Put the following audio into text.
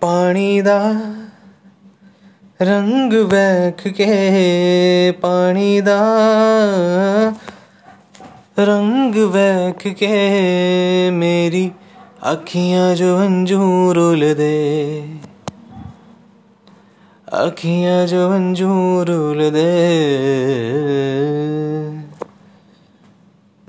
ਪਾਣੀ ਦਾ ਰੰਗ ਵੇਖ ਕੇ, ਪਾਣੀ ਦਾ ਰੰਗ ਵੇਖ ਕੇ ਮੇਰੀ ਅੱਖੀਆਂ ਜੋ ਹੰਝੂ ਰੁਲਦੇ। ਅੱਖੀਆਂ ਜੋ ਹੰਝੂ ਰੁਲਦੇ।